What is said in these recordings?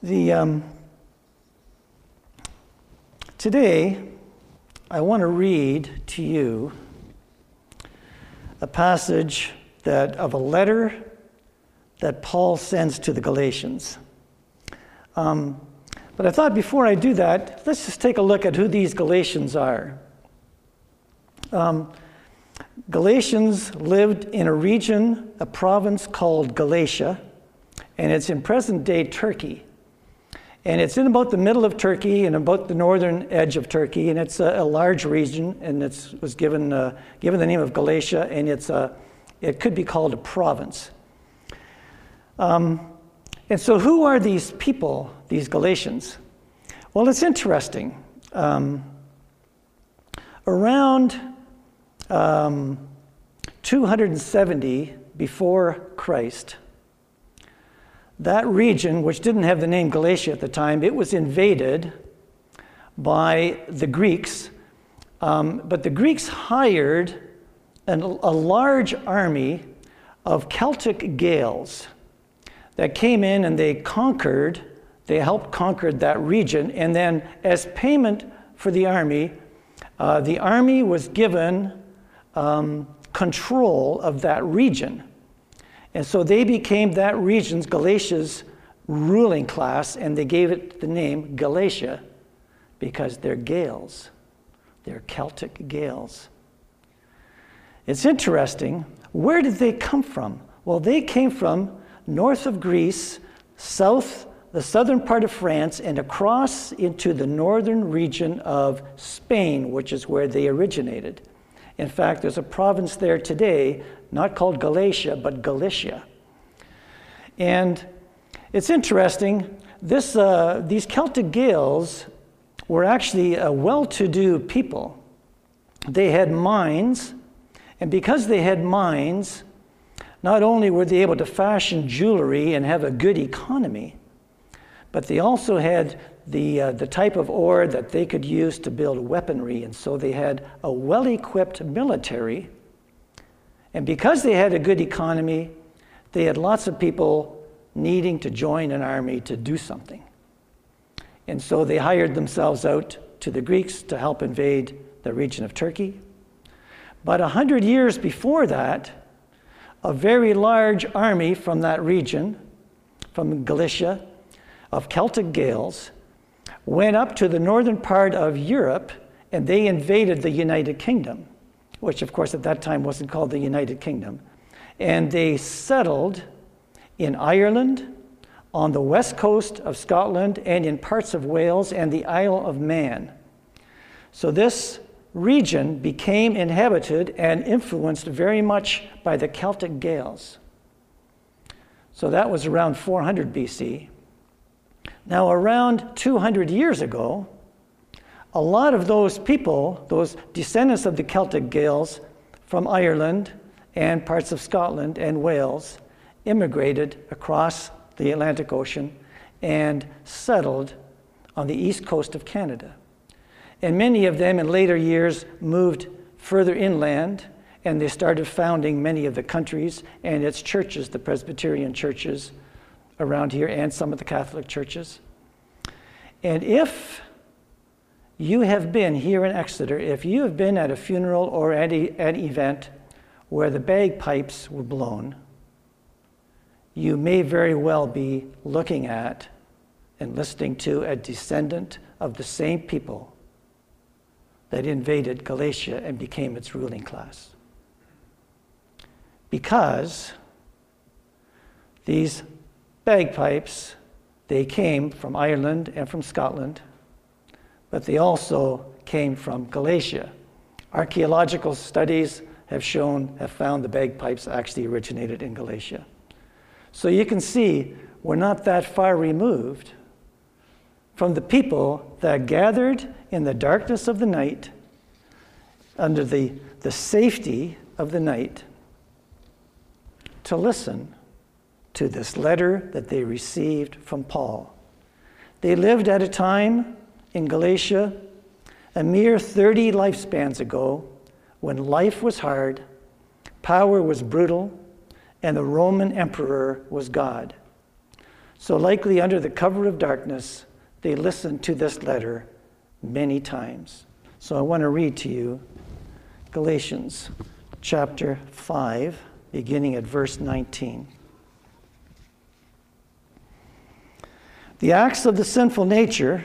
The, um, today, I want to read to you a passage that, of a letter that Paul sends to the Galatians. Um, but I thought before I do that, let's just take a look at who these Galatians are. Um, Galatians lived in a region, a province called Galatia, and it's in present day Turkey. And it's in about the middle of Turkey and about the northern edge of Turkey, and it's a, a large region, and it was given, uh, given the name of Galatia, and it's a, it could be called a province. Um, and so, who are these people, these Galatians? Well, it's interesting. Um, around um, 270 before Christ, that region, which didn't have the name Galatia at the time, it was invaded by the Greeks. Um, but the Greeks hired an, a large army of Celtic Gaels that came in and they conquered, they helped conquer that region. And then, as payment for the army, uh, the army was given um, control of that region. And so they became that region's, Galatia's ruling class, and they gave it the name Galatia because they're Gaels. They're Celtic Gaels. It's interesting. Where did they come from? Well, they came from north of Greece, south, the southern part of France, and across into the northern region of Spain, which is where they originated. In fact, there's a province there today, not called Galatia, but Galicia. And it's interesting, this, uh, these Celtic Gaels were actually a well to do people. They had mines, and because they had mines, not only were they able to fashion jewelry and have a good economy, but they also had the, uh, the type of ore that they could use to build weaponry. And so they had a well equipped military. And because they had a good economy, they had lots of people needing to join an army to do something. And so they hired themselves out to the Greeks to help invade the region of Turkey. But a hundred years before that, a very large army from that region, from Galicia, of Celtic Gaels, went up to the northern part of Europe and they invaded the United Kingdom, which, of course, at that time wasn't called the United Kingdom. And they settled in Ireland, on the west coast of Scotland, and in parts of Wales and the Isle of Man. So, this region became inhabited and influenced very much by the Celtic Gaels. So, that was around 400 BC. Now, around 200 years ago, a lot of those people, those descendants of the Celtic Gaels from Ireland and parts of Scotland and Wales, immigrated across the Atlantic Ocean and settled on the east coast of Canada. And many of them in later years moved further inland and they started founding many of the countries and its churches, the Presbyterian churches around here and some of the Catholic churches. And if you have been here in Exeter, if you have been at a funeral or at an event where the bagpipes were blown, you may very well be looking at and listening to a descendant of the same people that invaded Galatia and became its ruling class. Because these bagpipes, they came from Ireland and from Scotland, but they also came from Galatia. Archaeological studies have shown, have found the bagpipes actually originated in Galatia. So you can see we're not that far removed from the people that gathered in the darkness of the night, under the, the safety of the night, to listen to this letter that they received from Paul. They lived at a time in Galatia, a mere 30 lifespans ago, when life was hard, power was brutal, and the Roman emperor was God. So, likely under the cover of darkness, they listened to this letter many times. So, I want to read to you Galatians chapter 5, beginning at verse 19. The acts of the sinful nature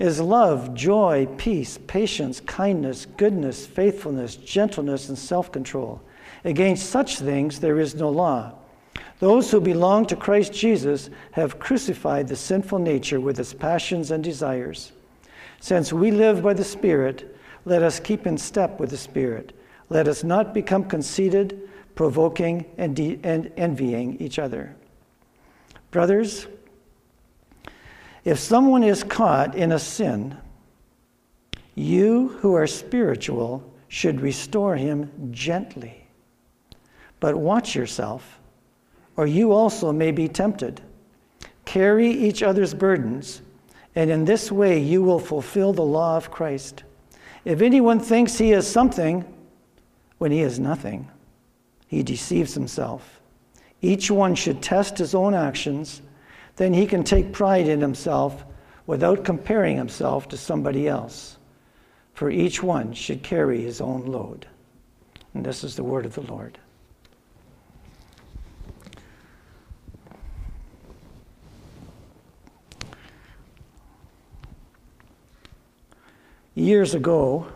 is love, joy, peace, patience, kindness, goodness, faithfulness, gentleness, and self control. Against such things there is no law. Those who belong to Christ Jesus have crucified the sinful nature with its passions and desires. Since we live by the Spirit, let us keep in step with the Spirit. Let us not become conceited, provoking, and, de- and envying each other. Brothers, if someone is caught in a sin, you who are spiritual should restore him gently. But watch yourself, or you also may be tempted. Carry each other's burdens, and in this way you will fulfill the law of Christ. If anyone thinks he is something when he is nothing, he deceives himself. Each one should test his own actions then he can take pride in himself without comparing himself to somebody else. For each one should carry his own load. And this is the word of the Lord. Years ago,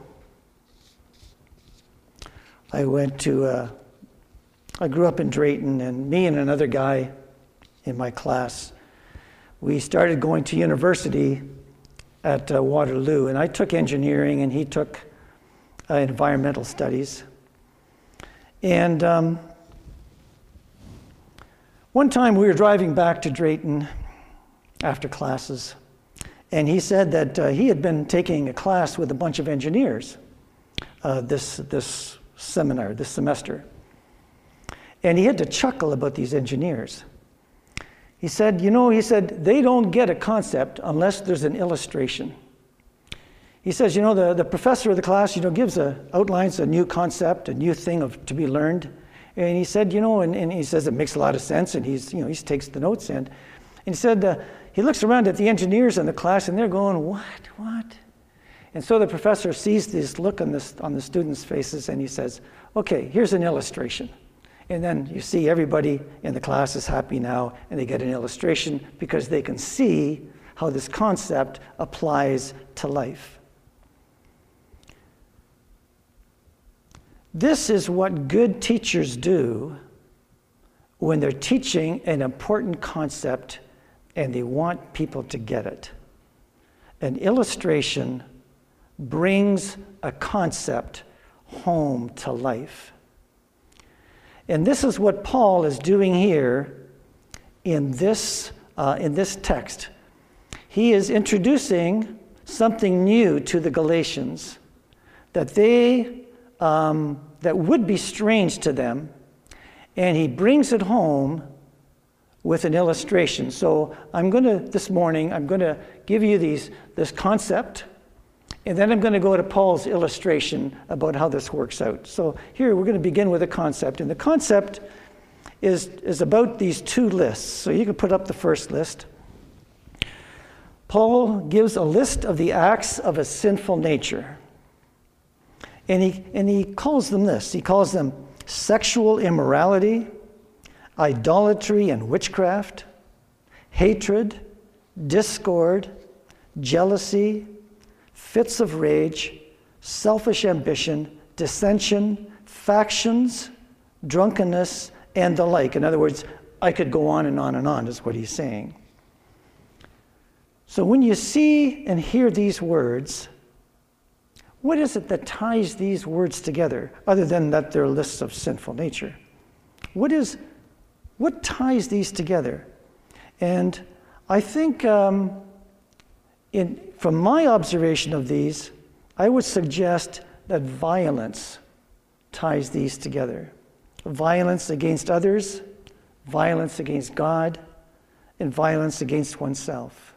I went to, uh, I grew up in Drayton, and me and another guy in my class we started going to university at uh, Waterloo, and I took engineering, and he took uh, environmental studies. And um, one time we were driving back to Drayton after classes, and he said that uh, he had been taking a class with a bunch of engineers uh, this, this seminar, this semester. And he had to chuckle about these engineers. He said, You know, he said, they don't get a concept unless there's an illustration. He says, You know, the, the professor of the class, you know, gives a, outlines a new concept, a new thing of, to be learned. And he said, You know, and, and he says it makes a lot of sense, and he's, you know, he takes the notes in. And he said, uh, He looks around at the engineers in the class, and they're going, What? What? And so the professor sees this look on, this, on the students' faces, and he says, Okay, here's an illustration. And then you see everybody in the class is happy now, and they get an illustration because they can see how this concept applies to life. This is what good teachers do when they're teaching an important concept and they want people to get it. An illustration brings a concept home to life. And this is what Paul is doing here in this, uh, in this text. He is introducing something new to the Galatians that they um, that would be strange to them, and he brings it home with an illustration. So I'm going to this morning I'm going to give you these this concept and then I'm going to go to Paul's illustration about how this works out. So here we're going to begin with a concept. And the concept is, is about these two lists. So you can put up the first list. Paul gives a list of the acts of a sinful nature. And he, and he calls them this he calls them sexual immorality, idolatry and witchcraft, hatred, discord, jealousy, fits of rage, selfish ambition, dissension, factions, drunkenness, and the like. In other words, I could go on and on and on, is what he's saying. So when you see and hear these words, what is it that ties these words together, other than that they're lists of sinful nature? What is what ties these together? And I think um, in, from my observation of these, I would suggest that violence ties these together violence against others, violence against God, and violence against oneself.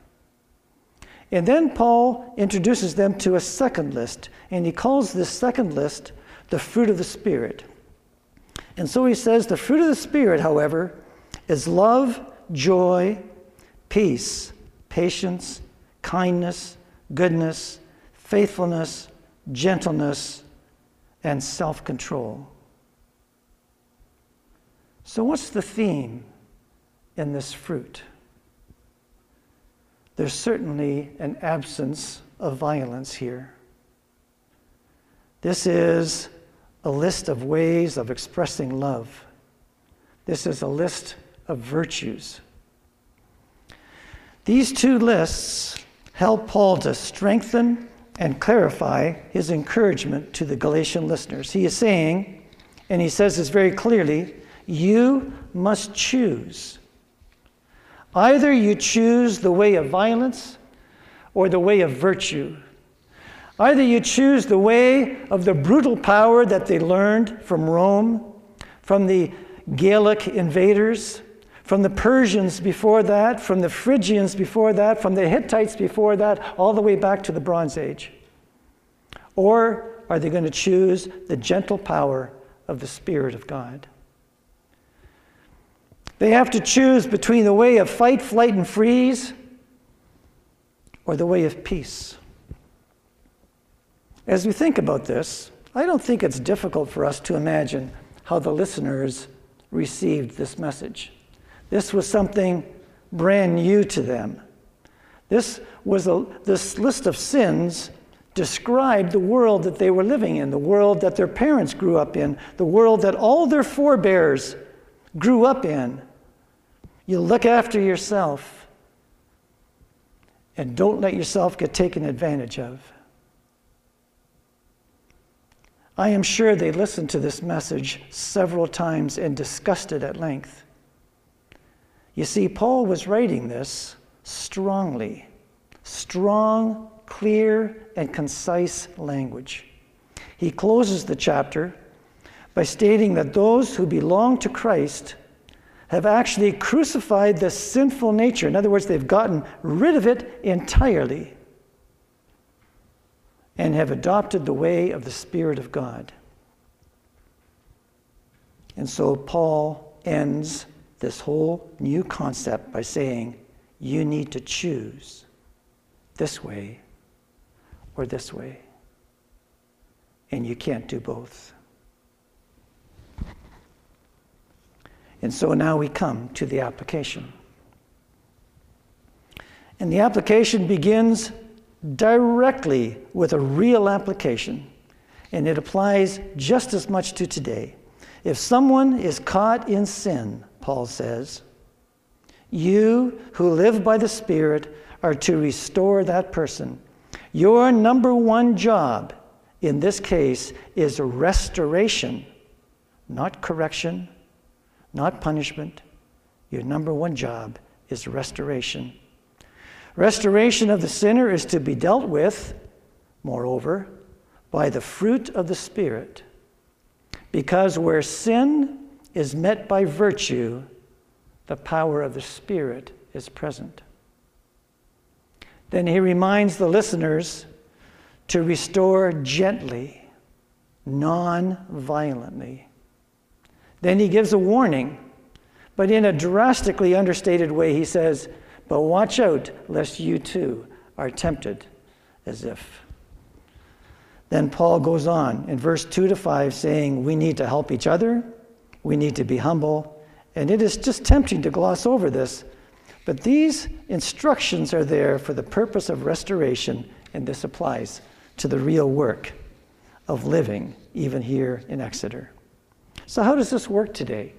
And then Paul introduces them to a second list, and he calls this second list the fruit of the Spirit. And so he says the fruit of the Spirit, however, is love, joy, peace, patience, kindness, goodness, faithfulness, gentleness, and self control. So, what's the theme in this fruit? There's certainly an absence of violence here. This is a list of ways of expressing love. This is a list of virtues. These two lists help Paul to strengthen and clarify his encouragement to the Galatian listeners. He is saying, and he says this very clearly, you must choose Either you choose the way of violence or the way of virtue. Either you choose the way of the brutal power that they learned from Rome, from the Gallic invaders, from the Persians before that, from the Phrygians before that, from the Hittites before that, all the way back to the Bronze Age. Or are they going to choose the gentle power of the Spirit of God? They have to choose between the way of fight, flight, and freeze or the way of peace. As we think about this, I don't think it's difficult for us to imagine how the listeners received this message. This was something brand new to them. This was a, this list of sins described the world that they were living in, the world that their parents grew up in, the world that all their forebears grew up in. You look after yourself and don't let yourself get taken advantage of. I am sure they listened to this message several times and discussed it at length. You see, Paul was writing this strongly, strong, clear, and concise language. He closes the chapter by stating that those who belong to Christ have actually crucified the sinful nature. In other words, they've gotten rid of it entirely and have adopted the way of the Spirit of God. And so Paul ends this whole new concept by saying, you need to choose this way or this way. And you can't do both. And so now we come to the application. And the application begins directly with a real application, and it applies just as much to today. If someone is caught in sin, Paul says, you who live by the Spirit are to restore that person. Your number one job in this case is restoration, not correction, not punishment. Your number one job is restoration. Restoration of the sinner is to be dealt with, moreover, by the fruit of the Spirit. Because where sin is met by virtue, the power of the Spirit is present. Then he reminds the listeners to restore gently, non violently. Then he gives a warning, but in a drastically understated way, he says, But watch out, lest you too are tempted as if. Then Paul goes on in verse 2 to 5 saying, We need to help each other, we need to be humble, and it is just tempting to gloss over this. But these instructions are there for the purpose of restoration, and this applies to the real work of living, even here in Exeter. So, how does this work today?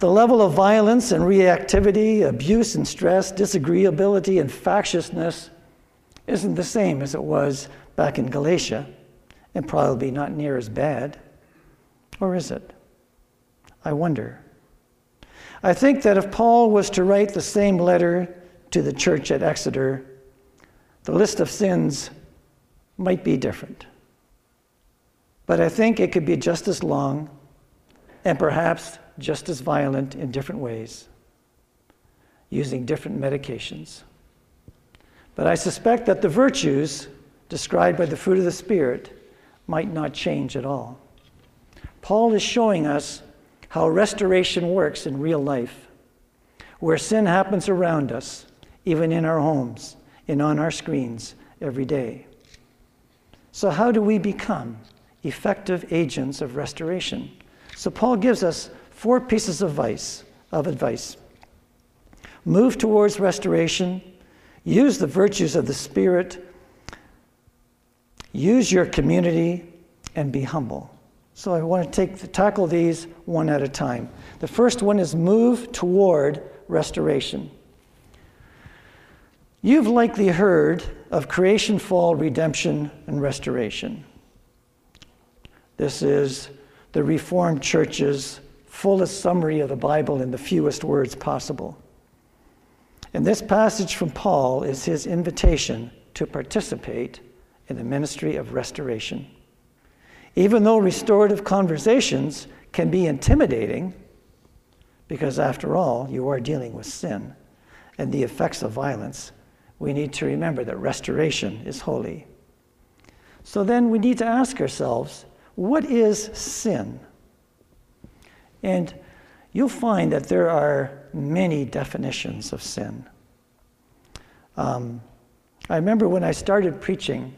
The level of violence and reactivity, abuse and stress, disagreeability and factiousness isn't the same as it was back in Galatia, and probably not near as bad. Or is it? I wonder. I think that if Paul was to write the same letter to the church at Exeter, the list of sins might be different. But I think it could be just as long and perhaps just as violent in different ways, using different medications. But I suspect that the virtues described by the fruit of the Spirit might not change at all. Paul is showing us how restoration works in real life, where sin happens around us, even in our homes and on our screens every day. So, how do we become effective agents of restoration? So, Paul gives us four pieces of advice. Of advice. Move towards restoration, use the virtues of the Spirit, use your community, and be humble. So I want to take, tackle these one at a time. The first one is move toward restoration. You've likely heard of creation, fall, redemption, and restoration. This is the Reformed Church's fullest summary of the Bible in the fewest words possible. And this passage from Paul is his invitation to participate in the ministry of restoration. Even though restorative conversations can be intimidating, because after all, you are dealing with sin and the effects of violence, we need to remember that restoration is holy. So then we need to ask ourselves what is sin? And you'll find that there are many definitions of sin. Um, I remember when I started preaching,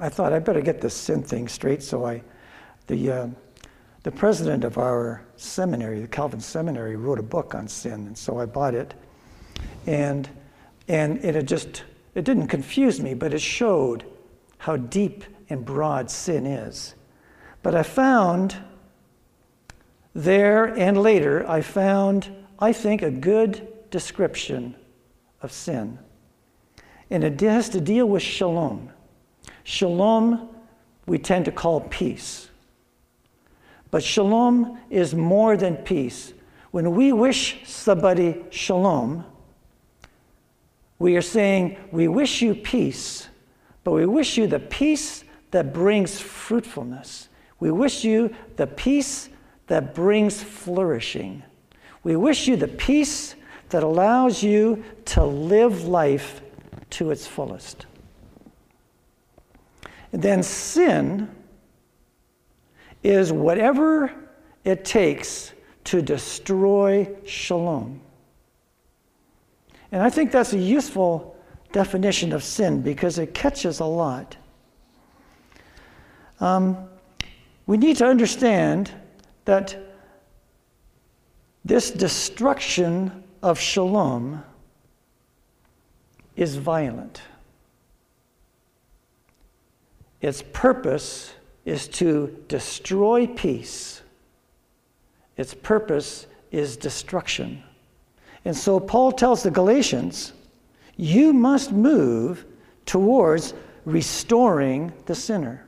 I thought I better get this sin thing straight. So I, the, uh, the president of our seminary, the Calvin Seminary, wrote a book on sin, and so I bought it, and and it just it didn't confuse me, but it showed how deep and broad sin is. But I found there and later, I found, I think, a good description of sin. And it has to deal with shalom. Shalom, we tend to call peace. But shalom is more than peace. When we wish somebody shalom, we are saying, We wish you peace, but we wish you the peace that brings fruitfulness. We wish you the peace that brings flourishing. We wish you the peace that allows you to live life to its fullest. Then sin is whatever it takes to destroy shalom. And I think that's a useful definition of sin because it catches a lot. Um, we need to understand that this destruction of shalom is violent. Its purpose is to destroy peace. Its purpose is destruction. And so Paul tells the Galatians, you must move towards restoring the sinner.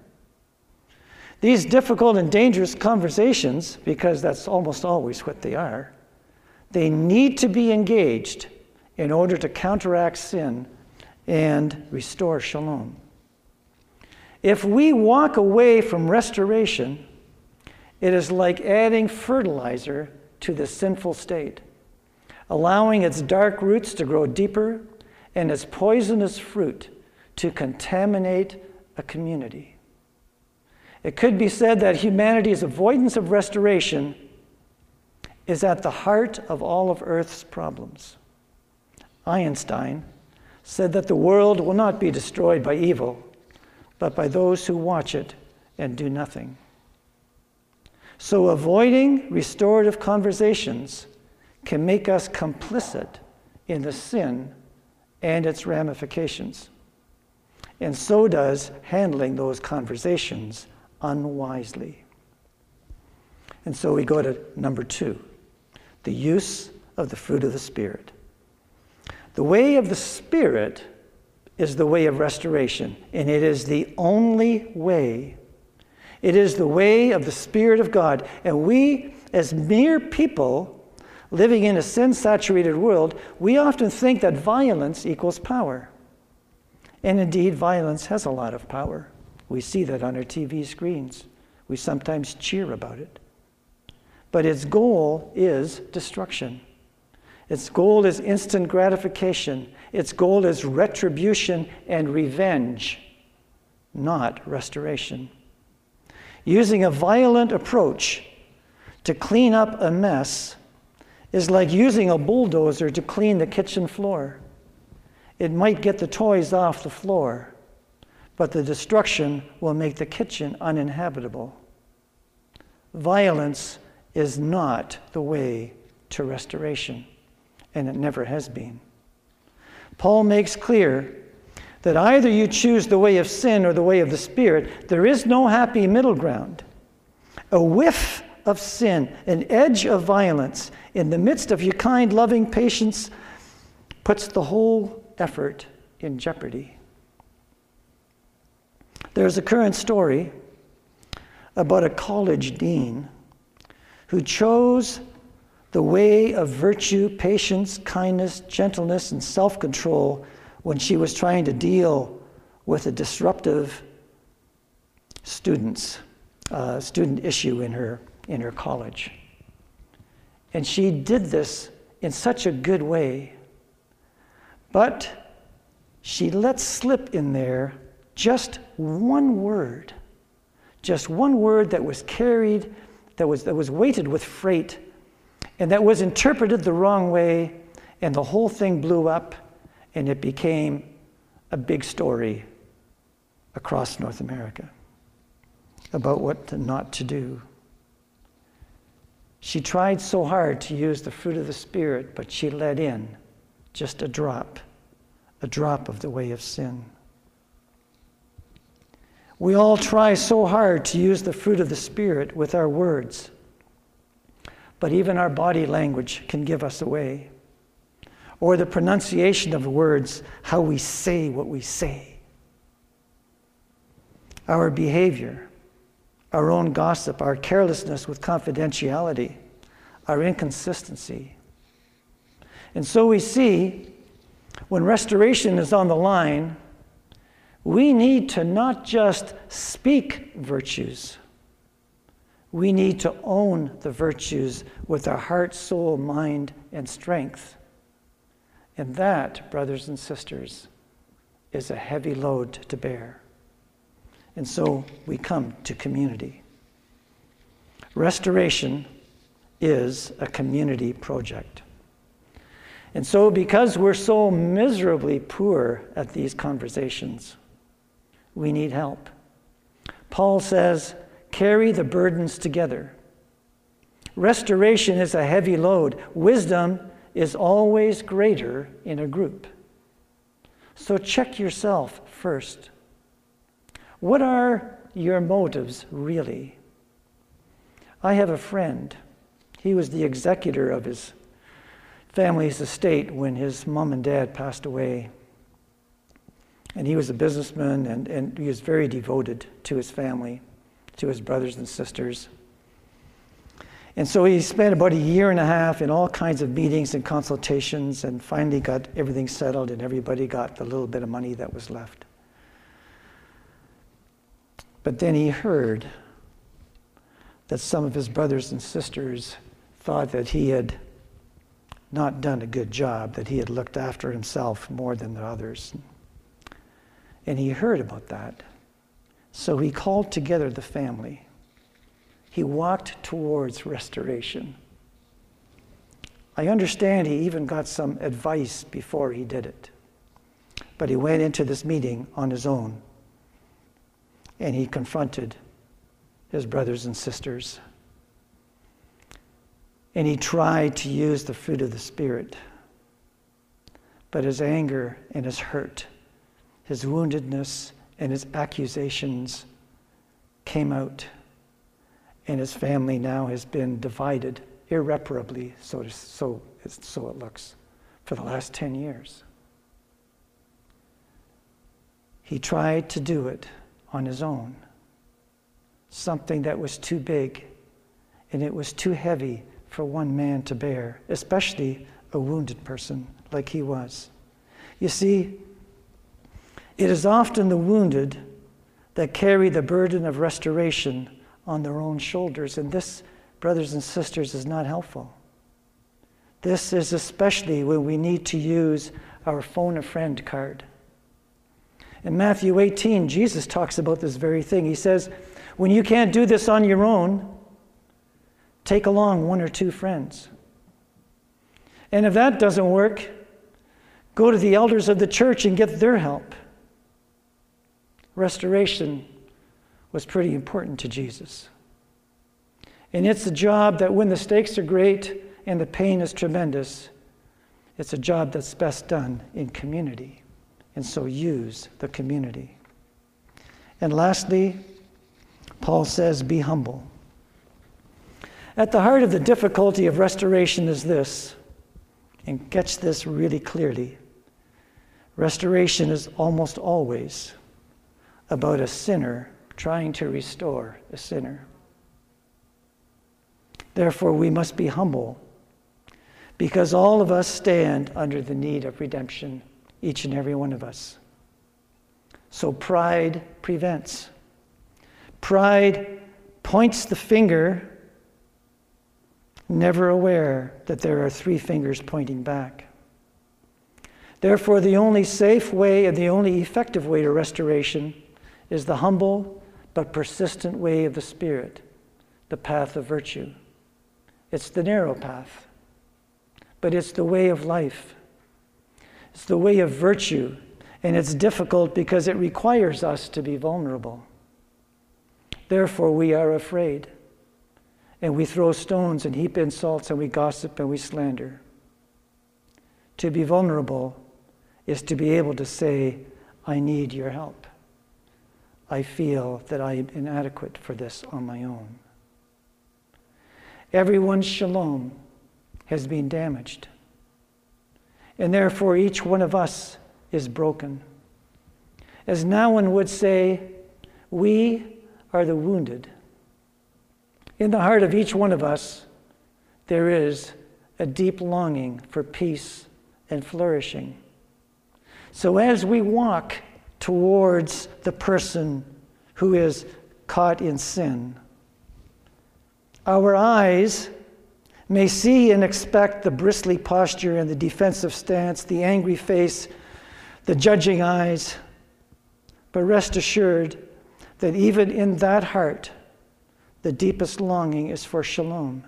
These difficult and dangerous conversations, because that's almost always what they are, they need to be engaged in order to counteract sin and restore shalom. If we walk away from restoration, it is like adding fertilizer to the sinful state, allowing its dark roots to grow deeper and its poisonous fruit to contaminate a community. It could be said that humanity's avoidance of restoration is at the heart of all of Earth's problems. Einstein said that the world will not be destroyed by evil, but by those who watch it and do nothing. So, avoiding restorative conversations can make us complicit in the sin and its ramifications. And so does handling those conversations unwisely. And so we go to number two the use of the fruit of the Spirit. The way of the Spirit is the way of restoration, and it is the only way. It is the way of the Spirit of God. And we, as mere people, living in a sin saturated world, we often think that violence equals power. And indeed, violence has a lot of power. We see that on our TV screens. We sometimes cheer about it. But its goal is destruction. Its goal is instant gratification. Its goal is retribution and revenge, not restoration. Using a violent approach to clean up a mess is like using a bulldozer to clean the kitchen floor. It might get the toys off the floor, but the destruction will make the kitchen uninhabitable. Violence is not the way to restoration, and it never has been. Paul makes clear that either you choose the way of sin or the way of the Spirit, there is no happy middle ground. A whiff of sin, an edge of violence in the midst of your kind, loving patience puts the whole effort in jeopardy. There's a current story about a college dean who chose the way of virtue, patience, kindness, gentleness, and self control when she was trying to deal with a disruptive students, uh, student issue in her, in her college. And she did this in such a good way. But she let slip in there just one word, just one word that was carried, that was, that was weighted with freight, and that was interpreted the wrong way, and the whole thing blew up, and it became a big story across North America about what not to do. She tried so hard to use the fruit of the Spirit, but she let in just a drop, a drop of the way of sin. We all try so hard to use the fruit of the Spirit with our words, but even our body language can give us away. Or the pronunciation of words, how we say what we say. Our behavior, our own gossip, our carelessness with confidentiality, our inconsistency. And so we see when restoration is on the line, we need to not just speak virtues, we need to own the virtues with our heart, soul, mind, and strength. And that, brothers and sisters, is a heavy load to bear. And so we come to community. Restoration is a community project. And so, because we're so miserably poor at these conversations, we need help. Paul says, carry the burdens together. Restoration is a heavy load. Wisdom is always greater in a group. So check yourself first. What are your motives really? I have a friend. He was the executor of his family's estate when his mom and dad passed away. And he was a businessman and, and he was very devoted to his family, to his brothers and sisters. And so he spent about a year and a half in all kinds of meetings and consultations and finally got everything settled and everybody got the little bit of money that was left. But then he heard that some of his brothers and sisters thought that he had not done a good job, that he had looked after himself more than the others. And he heard about that. So he called together the family. He walked towards restoration. I understand he even got some advice before he did it. But he went into this meeting on his own and he confronted his brothers and sisters. And he tried to use the fruit of the Spirit. But his anger and his hurt, his woundedness and his accusations came out. And his family now has been divided irreparably, so, so, so it looks, for the last 10 years. He tried to do it on his own. Something that was too big and it was too heavy for one man to bear, especially a wounded person like he was. You see, it is often the wounded that carry the burden of restoration on their own shoulders, and this, brothers and sisters, is not helpful. This is especially when we need to use our phone a friend card. In Matthew 18, Jesus talks about this very thing. He says, When you can't do this on your own, take along one or two friends. And if that doesn't work, go to the elders of the church and get their help. Restoration was pretty important to Jesus. And it's a job that when the stakes are great and the pain is tremendous, it's a job that's best done in community. And so use the community. And lastly, Paul says, be humble. At the heart of the difficulty of restoration is this, and catch this really clearly. Restoration is almost always about a sinner trying to restore a sinner. Therefore, we must be humble because all of us stand under the need of redemption, each and every one of us. So pride prevents. Pride points the finger, never aware that there are three fingers pointing back. Therefore, the only safe way and the only effective way to restoration is the humble but persistent way of the Spirit, the path of virtue. It's the narrow path, but it's the way of life. It's the way of virtue, and it's difficult because it requires us to be vulnerable. Therefore, we are afraid, and we throw stones and heap insults, and we gossip and we slander. To be vulnerable is to be able to say, I need your help. I feel that I am inadequate for this on my own. Everyone's shalom has been damaged. And therefore, each one of us is broken. As Nouwen would say, we are the wounded. In the heart of each one of us, there is a deep longing for peace and flourishing. So as we walk towards the person who is caught in sin, our eyes may see and expect the bristly posture and the defensive stance, the angry face, the judging eyes. But rest assured that even in that heart, the deepest longing is for shalom.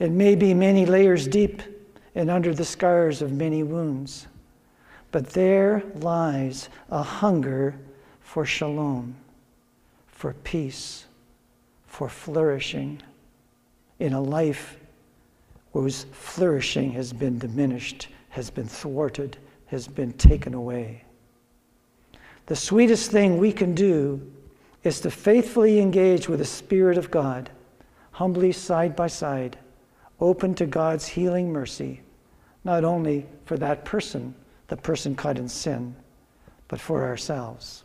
It may be many layers deep and under the scars of many wounds, but there lies a hunger for shalom, for peace for flourishing in a life whose flourishing has been diminished, has been thwarted, has been taken away. The sweetest thing we can do is to faithfully engage with the Spirit of God, humbly side by side, open to God's healing mercy, not only for that person, the person caught in sin, but for ourselves.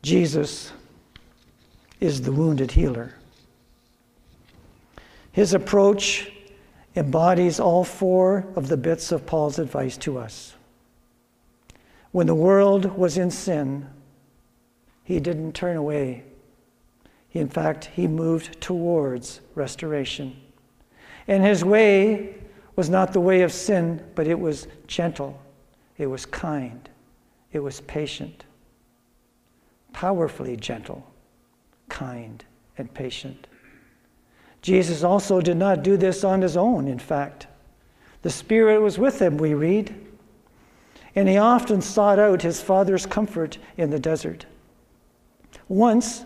Jesus is the wounded healer. His approach embodies all four of the bits of Paul's advice to us. When the world was in sin, he didn't turn away. In fact, he moved towards restoration. And his way was not the way of sin, but it was gentle, it was kind, it was patient, powerfully gentle kind, and patient. Jesus also did not do this on his own, in fact. The Spirit was with him, we read. And he often sought out his Father's comfort in the desert. Once,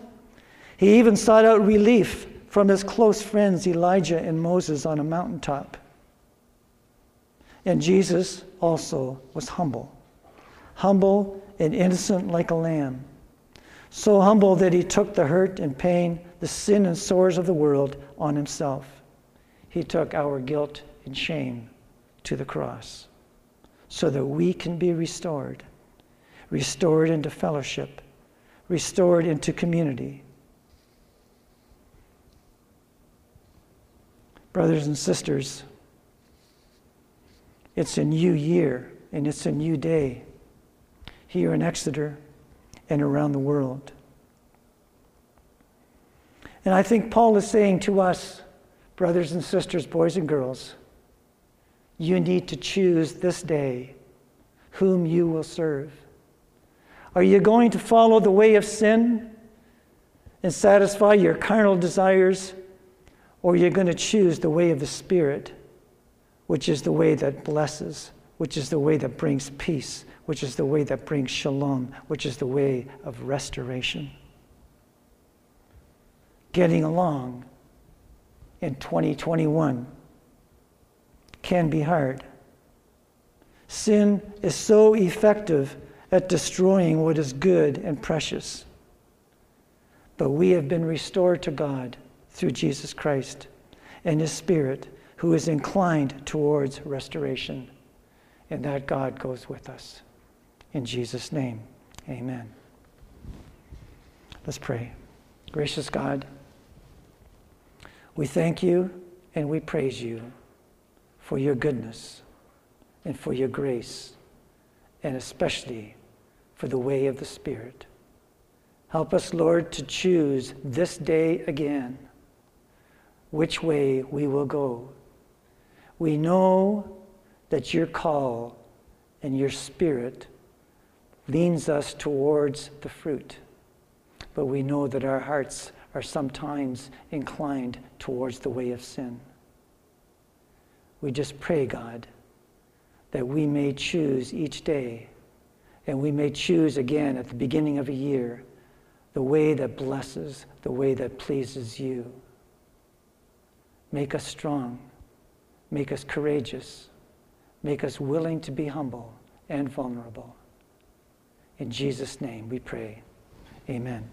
he even sought out relief from his close friends Elijah and Moses on a mountaintop. And Jesus also was humble, humble and innocent like a lamb so humble that he took the hurt and pain, the sin and sores of the world on himself. He took our guilt and shame to the cross so that we can be restored, restored into fellowship, restored into community. Brothers and sisters, it's a new year and it's a new day here in Exeter and around the world. And I think Paul is saying to us, brothers and sisters, boys and girls, you need to choose this day whom you will serve. Are you going to follow the way of sin and satisfy your carnal desires? Or are you going to choose the way of the Spirit, which is the way that blesses, which is the way that brings peace, which is the way that brings shalom, which is the way of restoration? Getting along in 2021 can be hard. Sin is so effective at destroying what is good and precious. But we have been restored to God through Jesus Christ and His Spirit, who is inclined towards restoration. And that God goes with us. In Jesus' name, amen. Let's pray. Gracious God, we thank you and we praise you for your goodness and for your grace, and especially for the way of the Spirit. Help us, Lord, to choose this day again which way we will go. We know that your call and your Spirit leans us towards the fruit, but we know that our hearts are sometimes inclined towards the way of sin. We just pray, God, that we may choose each day, and we may choose again at the beginning of a year the way that blesses, the way that pleases you. Make us strong, make us courageous, make us willing to be humble and vulnerable. In Jesus' name we pray. Amen.